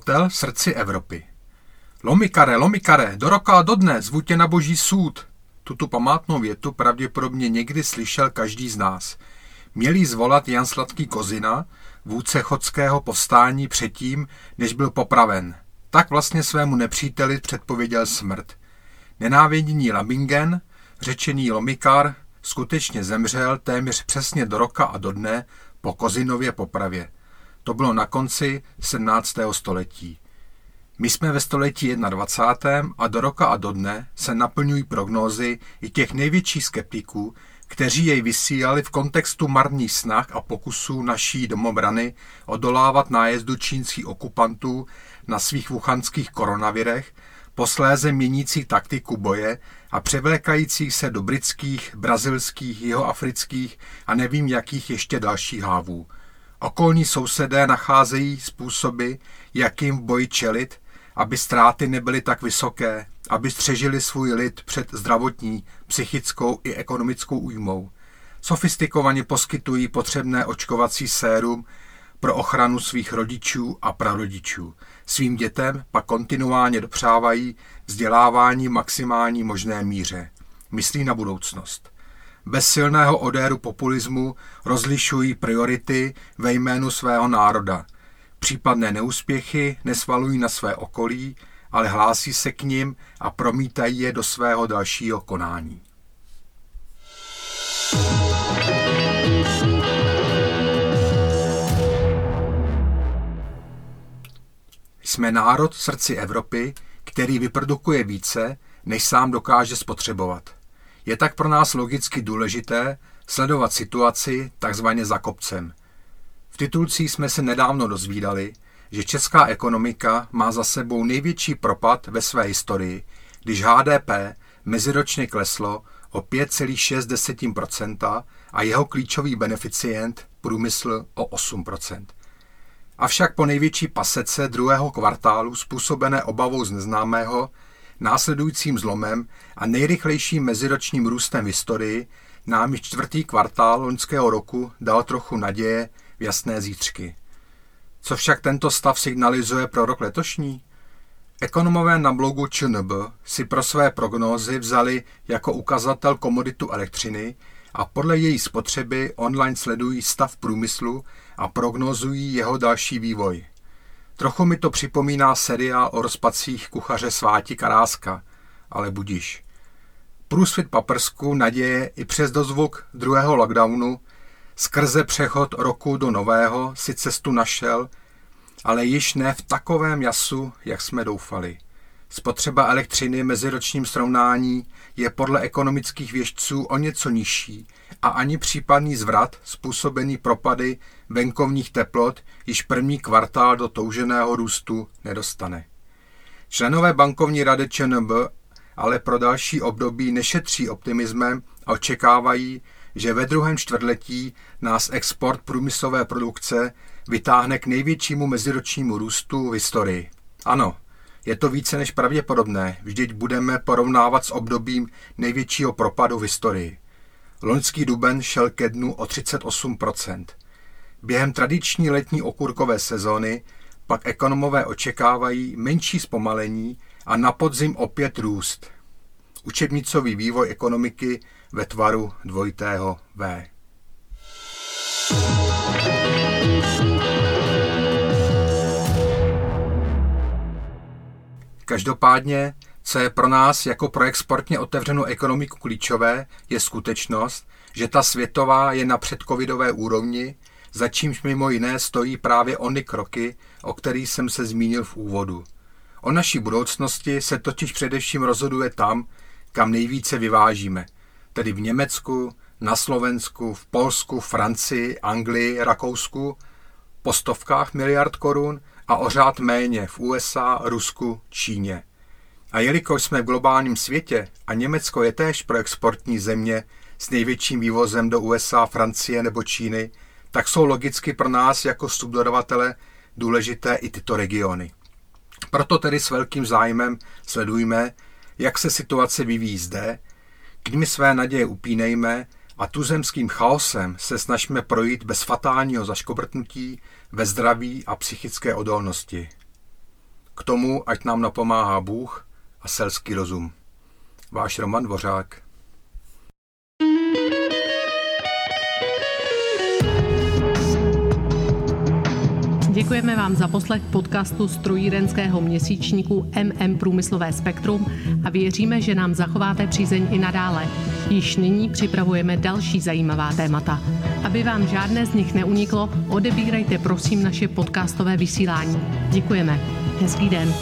Kotel v srdci Evropy. Lomikare, lomikare, do roka a do dne, zvu tě na boží soud. Tuto památnou větu pravděpodobně někdy slyšel každý z nás. Měl zvolat Jan Sladký Kozina, vůdce chodského povstání předtím, než byl popraven. Tak vlastně svému nepříteli předpověděl smrt. Nenávidění Labingen, řečený Lomikar, skutečně zemřel téměř přesně do roka a do dne po Kozinově popravě. To bylo na konci 17. století. My jsme ve století 21. a do roka a do dne se naplňují prognózy i těch největších skeptiků, kteří jej vysílali v kontextu marných snah a pokusů naší domobrany odolávat nájezdu čínských okupantů na svých wuchanských koronavirech, posléze měnící taktiku boje a převlékajících se do britských, brazilských, jihoafrických a nevím jakých ještě dalších hávů – Okolní sousedé nacházejí způsoby, jakým v boji čelit, aby ztráty nebyly tak vysoké, aby střežili svůj lid před zdravotní, psychickou i ekonomickou újmou. Sofistikovaně poskytují potřebné očkovací sérum pro ochranu svých rodičů a prarodičů. Svým dětem pak kontinuálně dopřávají vzdělávání maximální možné míře. Myslí na budoucnost bez silného odéru populismu rozlišují priority ve jménu svého národa. Případné neúspěchy nesvalují na své okolí, ale hlásí se k nim a promítají je do svého dalšího konání. Jsme národ v srdci Evropy, který vyprodukuje více, než sám dokáže spotřebovat. Je tak pro nás logicky důležité sledovat situaci takzvaně za kopcem. V titulcích jsme se nedávno dozvídali, že česká ekonomika má za sebou největší propad ve své historii, když HDP meziročně kleslo o 5,6% a jeho klíčový beneficient průmysl o 8%. Avšak po největší pasece druhého kvartálu způsobené obavou z neznámého následujícím zlomem a nejrychlejším meziročním růstem v historii nám již čtvrtý kvartál loňského roku dal trochu naděje v jasné zítřky. Co však tento stav signalizuje pro rok letošní? Ekonomové na blogu ČNB si pro své prognózy vzali jako ukazatel komoditu elektřiny a podle její spotřeby online sledují stav průmyslu a prognozují jeho další vývoj. Trochu mi to připomíná seriál o rozpacích kuchaře Sváti Karáska, ale budíš. Průsvit paprsku naděje i přes dozvuk druhého lockdownu skrze přechod roku do nového si cestu našel, ale již ne v takovém jasu, jak jsme doufali. Spotřeba elektřiny meziročním srovnání je podle ekonomických věžců o něco nižší a ani případný zvrat způsobený propady venkovních teplot již první kvartál do touženého růstu nedostane. Členové bankovní rady ČNB ale pro další období nešetří optimismem a očekávají, že ve druhém čtvrtletí nás export průmyslové produkce vytáhne k největšímu meziročnímu růstu v historii. Ano, je to více než pravděpodobné, vždyť budeme porovnávat s obdobím největšího propadu v historii. Loňský duben šel ke dnu o 38%. Během tradiční letní okurkové sezóny pak ekonomové očekávají menší zpomalení a na podzim opět růst. Učebnicový vývoj ekonomiky ve tvaru dvojitého V. Každopádně, co je pro nás jako pro exportně otevřenou ekonomiku klíčové, je skutečnost, že ta světová je na předcovidové úrovni, za čímž mimo jiné stojí právě ony kroky, o kterých jsem se zmínil v úvodu. O naší budoucnosti se totiž především rozhoduje tam, kam nejvíce vyvážíme, tedy v Německu, na Slovensku, v Polsku, Francii, Anglii, Rakousku, po stovkách miliard korun a o řád méně v USA, Rusku, Číně. A jelikož jsme v globálním světě a Německo je též pro exportní země s největším vývozem do USA, Francie nebo Číny, tak jsou logicky pro nás jako subdodavatele důležité i tyto regiony. Proto tedy s velkým zájmem sledujme, jak se situace vyvíjí zde, k nimi své naděje upínejme a tuzemským chaosem se snažíme projít bez fatálního zaškobrtnutí ve zdraví a psychické odolnosti. K tomu, ať nám napomáhá Bůh a selský rozum. Váš Roman Dvořák. Děkujeme vám za poslech podcastu strojírenského měsíčníku MM Průmyslové spektrum a věříme, že nám zachováte přízeň i nadále. Již nyní připravujeme další zajímavá témata. Aby vám žádné z nich neuniklo, odebírajte prosím naše podcastové vysílání. Děkujeme. Hezký den.